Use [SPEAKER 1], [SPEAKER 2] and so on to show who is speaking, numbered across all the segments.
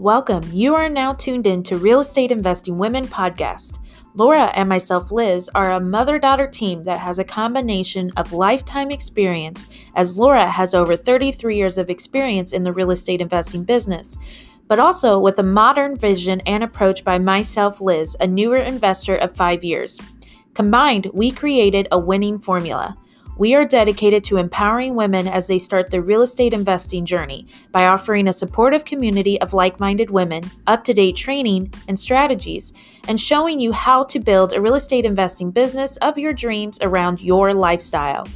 [SPEAKER 1] Welcome. You are now tuned in to Real Estate Investing Women podcast. Laura and myself, Liz, are a mother daughter team that has a combination of lifetime experience, as Laura has over 33 years of experience in the real estate investing business, but also with a modern vision and approach by myself, Liz, a newer investor of five years. Combined, we created a winning formula. We are dedicated to empowering women as they start their real estate investing journey by offering a supportive community of like minded women, up to date training and strategies, and showing you how to build a real estate investing business of your dreams around your lifestyle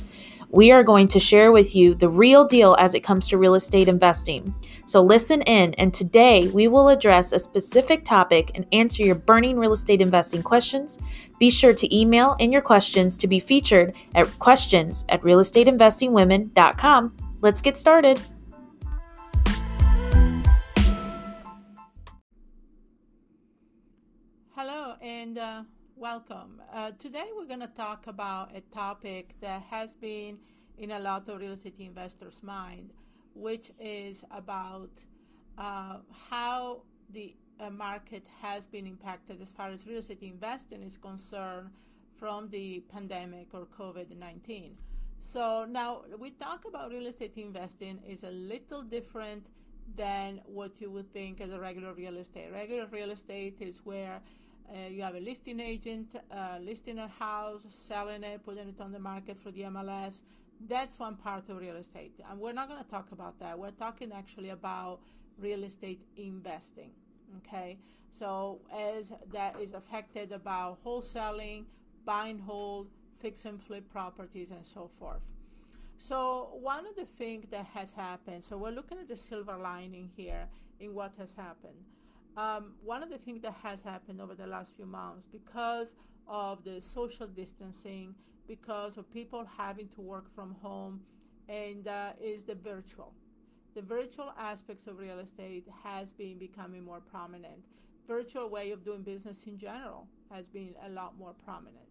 [SPEAKER 1] we are going to share with you the real deal as it comes to real estate investing. So listen in, and today we will address a specific topic and answer your burning real estate investing questions. Be sure to email in your questions to be featured at questions at realestateinvestingwomen.com. Let's get started.
[SPEAKER 2] Hello, and uh welcome. Uh, today we're going to talk about a topic that has been in a lot of real estate investors' mind, which is about uh, how the uh, market has been impacted as far as real estate investing is concerned from the pandemic or COVID-19. So now we talk about real estate investing is a little different than what you would think as a regular real estate. Regular real estate is where uh, you have a listing agent uh, listing a house, selling it, putting it on the market through the MLS. That's one part of real estate. And we're not going to talk about that. We're talking actually about real estate investing. Okay. So as that is affected about wholesaling, buy and hold, fix and flip properties, and so forth. So one of the things that has happened, so we're looking at the silver lining here in what has happened. Um, one of the things that has happened over the last few months because of the social distancing, because of people having to work from home, and uh, is the virtual. The virtual aspects of real estate has been becoming more prominent. Virtual way of doing business in general has been a lot more prominent.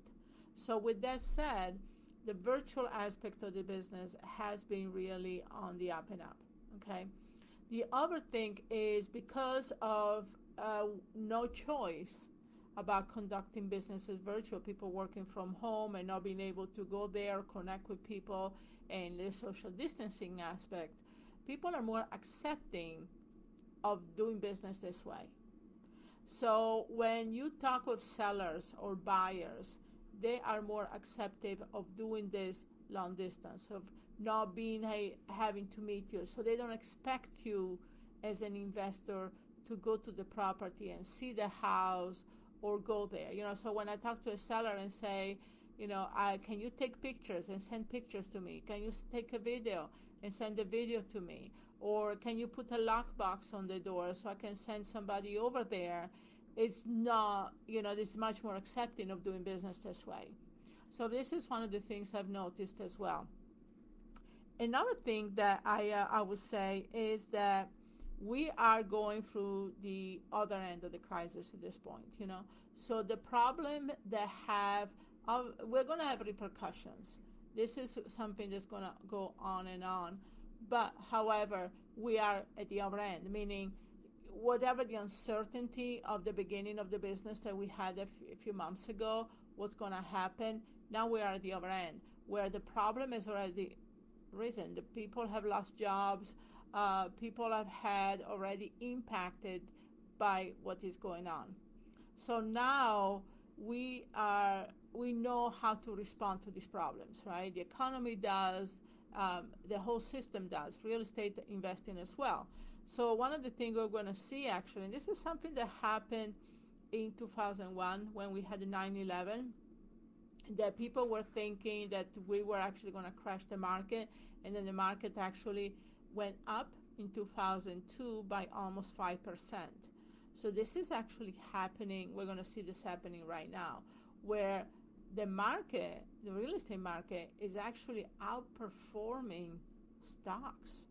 [SPEAKER 2] So with that said, the virtual aspect of the business has been really on the up and up. Okay. The other thing is because of uh, no choice about conducting businesses virtual, people working from home and not being able to go there, connect with people, and the social distancing aspect, people are more accepting of doing business this way. So when you talk with sellers or buyers, they are more accepting of doing this long distance, not being hey, having to meet you. So they don't expect you as an investor to go to the property and see the house or go there. You know, so when I talk to a seller and say, you know, I, can you take pictures and send pictures to me? Can you take a video and send a video to me? Or can you put a lockbox on the door so I can send somebody over there? It's not, you know, it's much more accepting of doing business this way. So this is one of the things I've noticed as well. Another thing that I uh, I would say is that we are going through the other end of the crisis at this point. You know, so the problem that have uh, we're going to have repercussions. This is something that's going to go on and on. But however, we are at the other end, meaning whatever the uncertainty of the beginning of the business that we had a, a few months ago, what's going to happen, now we are at the other end, where the problem is already risen. The people have lost jobs, uh, people have had already impacted by what is going on. So now we are we know how to respond to these problems, right? The economy does, um, the whole system does, real estate investing as well. So one of the things we're going to see actually, and this is something that happened in 2001 when we had the 9/11 that people were thinking that we were actually going to crash the market, and then the market actually went up in 2002 by almost 5%. So this is actually happening. We're going to see this happening right now, where the market, the real estate market, is actually outperforming stocks.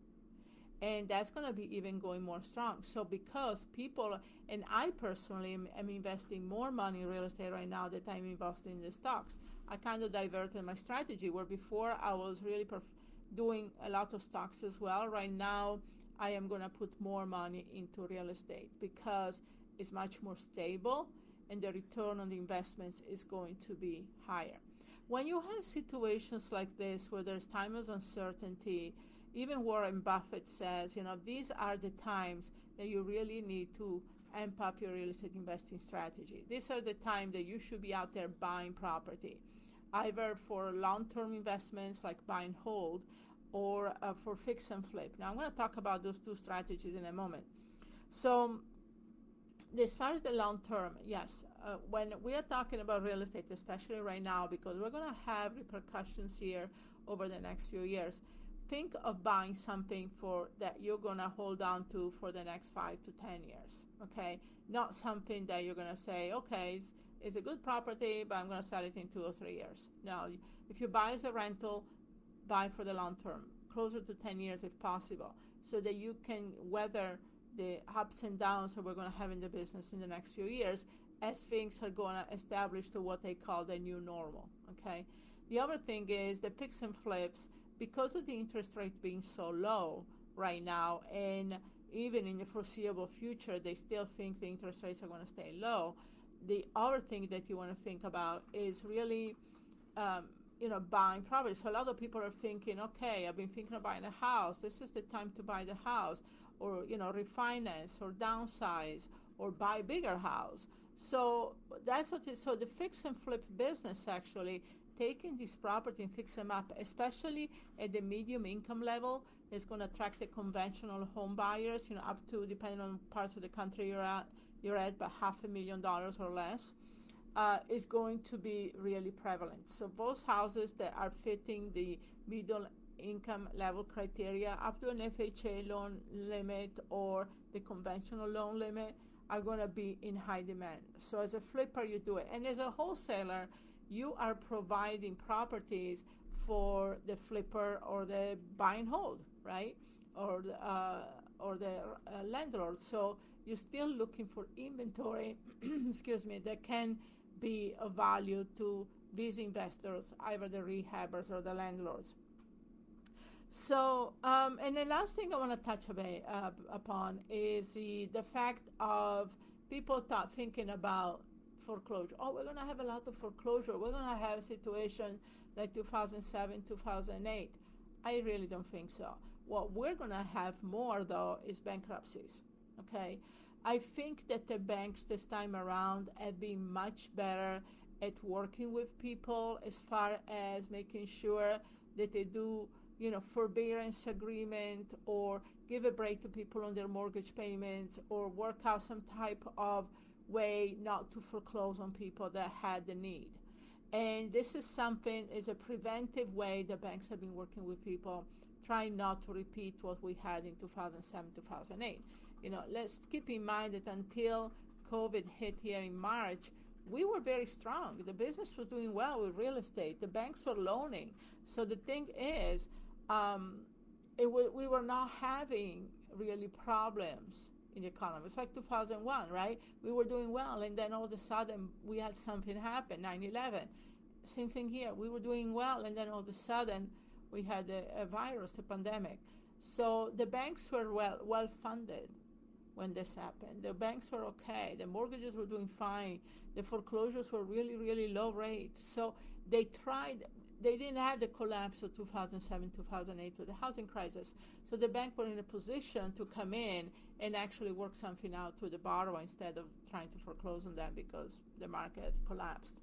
[SPEAKER 2] And that's going to be even going more strong. So, because people, and I personally am, am investing more money in real estate right now that I'm investing in the stocks, I kind of diverted my strategy where before I was really perf- doing a lot of stocks as well. Right now, I am going to put more money into real estate because it's much more stable and the return on the investments is going to be higher. When you have situations like this where there's time of uncertainty, even Warren Buffett says, you know, these are the times that you really need to amp up your real estate investing strategy. These are the times that you should be out there buying property, either for long-term investments like buy and hold, or uh, for fix and flip. Now I'm going to talk about those two strategies in a moment. So as far as the long term, yes, uh, when we are talking about real estate, especially right now, because we're going to have repercussions here over the next few years, think of buying something for that you're going to hold on to for the next five to ten years. Okay, not something that you're going to say, okay, it's, it's a good property, but I'm going to sell it in two or three years. No, if you buy as a rental, buy for the long term, closer to 10 years if possible, so that you can weather the ups and downs that we're going to have in the business in the next few years as things are going to establish to what they call the new normal. Okay. The other thing is the fix and flips because of the interest rates being so low right now, and even in the foreseeable future, they still think the interest rates are going to stay low. The other thing that you want to think about is really um, you know, buying property. So a lot of people are thinking, okay, I've been thinking of buying a house. This is the time to buy the house, or you know, refinance, or downsize, or buy a bigger house. So that's what. It, so the fix and flip business actually taking this property and fix them up, especially at the medium income level, is going to attract the conventional home buyers. You know, up to depending on parts of the country you're at, you're at, but half a million dollars or less uh, is going to be really prevalent. So those houses that are fitting the middle income level criteria up to an FHA loan limit or the conventional loan limit are going to be in high demand. So as a flipper, you do it. And as a wholesaler, you are providing properties for the flipper or the buy and hold, right? Or uh, or the uh, landlord. So you're still looking for inventory, excuse me, that can be of value to these investors, either the rehabbers or the landlords. So, um, and the last thing I want to touch uh, upon is the, the fact of people thought thinking about foreclosure. Oh, we're going to have a lot of foreclosure. We're going to have a situation like 2007, 2008. I really don't think so. What we're going to have more, though, is bankruptcies. Okay? I think that the banks this time around have been much better at working with people as far as making sure that they do, you know, forbearance agreement or give a break to people on their mortgage payments or work out some type of way not to foreclose on people that had the need. And this is something is a preventive way the banks have been working with people, trying not to repeat what we had in 2007, 2008 you know, let's keep in mind that until COVID hit here in March, we were very strong. The business was doing well with real estate. The banks were loaning. So the thing is, um, it w- we were not having really problems in the economy. It's like 2001, right? We were doing well, and then all of a sudden we had something happen, 9/11. Same thing here. We were doing well, and then all of a sudden we had a, a virus, a pandemic. So the banks were well well funded when this happened. The banks were okay. The mortgages were doing fine. The foreclosures were really, really low rate. So they tried. They didn't have the collapse of 2007, 2008 with the housing crisis. So the bank were in a position to come in and actually work something out to the borrower instead of trying to foreclose on them because the market collapsed.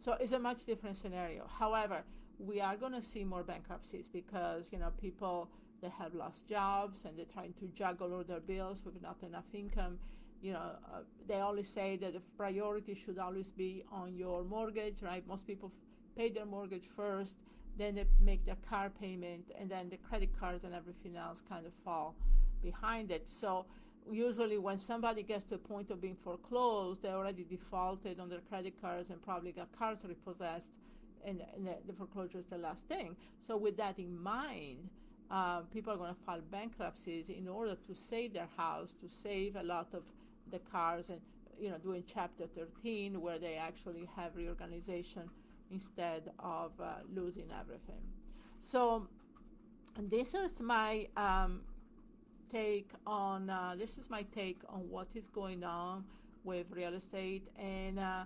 [SPEAKER 2] So it's a much different scenario. However, we are going to see more bankruptcies because you know people they have lost jobs and they're trying to juggle all their bills with not enough income. You know, uh, they always say that the priority should always be on your mortgage, right? Most people pay their mortgage first, then they make their car payment, and then the credit cards and everything else kind of fall behind it. So usually when somebody gets to a point of being foreclosed, they already defaulted on their credit cards and probably got cars repossessed, and, and the, the foreclosure is the last thing. So with that in mind, uh, people are going to file bankruptcies in order to save their house, to save a lot of the cars, and you know, doing Chapter 13 where they actually have reorganization instead of uh, losing everything. So this is my um, take on uh, this is my take on what is going on with real estate, and uh,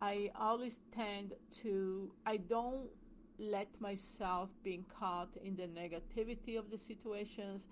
[SPEAKER 2] I always tend to I don't let myself being caught in the negativity of the situations.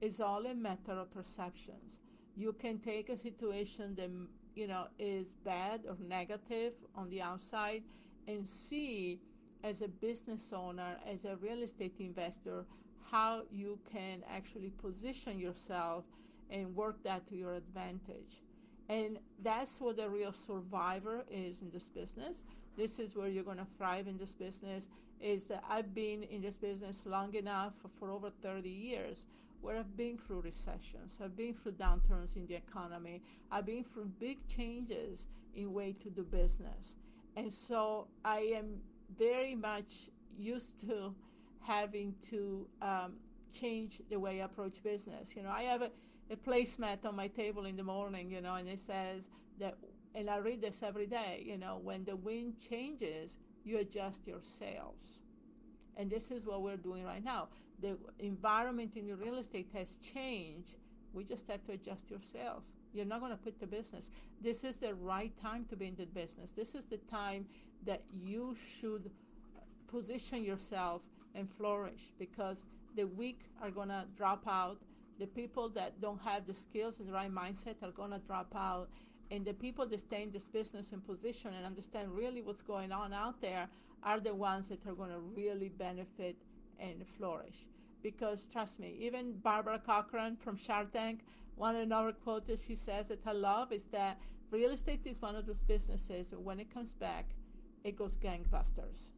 [SPEAKER 2] It's all a matter of perceptions. You can take a situation that you know is bad or negative on the outside and see as a business owner, as a real estate investor, how you can actually position yourself and work that to your advantage. And that's what a real survivor is in this business. This is where you're going to thrive in this business. Is that I've been in this business long enough for over 30 years where I've been through recessions, I've been through downturns in the economy, I've been through big changes in way to do business. And so I am very much used to having to um, change the way I approach business. You know, I have a, a placemat on my table in the morning, you know, and it says that, and I read this every day, you know, when the wind changes, you adjust your sails. And this is what we're doing right now. The environment in your real estate has changed. We just have to adjust your sails. You're not going to quit the business. This is the right time to be in the business. This is the time that you should uh, position yourself and flourish because the weak are going to drop out. The people that don't have the skills and the right mindset are going to drop out. And the people that stay in this business and position and understand really what's going on out there are the ones that are going to really benefit and flourish. Because trust me, even Barbara Corcoran from Shark Tank, one of our quotes she says that I love is that real estate is one of those businesses that when it comes back, it goes gangbusters.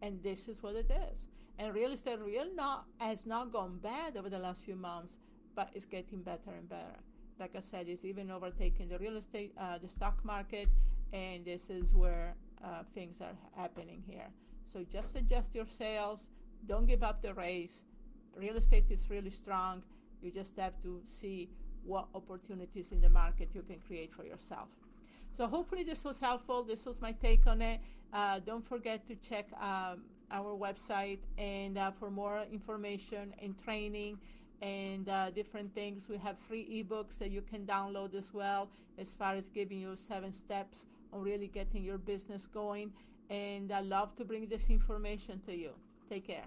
[SPEAKER 2] And this is what it is. And real estate real not has not gone bad over the last few months, but it's getting better and better. Like I said, it's even overtaking the real estate, uh, the stock market, and this is where uh, things are happening here. So just adjust your sails. Don't give up the race. Real estate is really strong. You just have to see what opportunities in the market you can create for yourself. So hopefully this was helpful. This was my take on it. Uh, don't forget to check um, our website and uh, for more information and training and uh, different things. We have free ebooks that you can download as well, as far as giving you seven steps on really getting your business going. And I love to bring this information to you. Take care.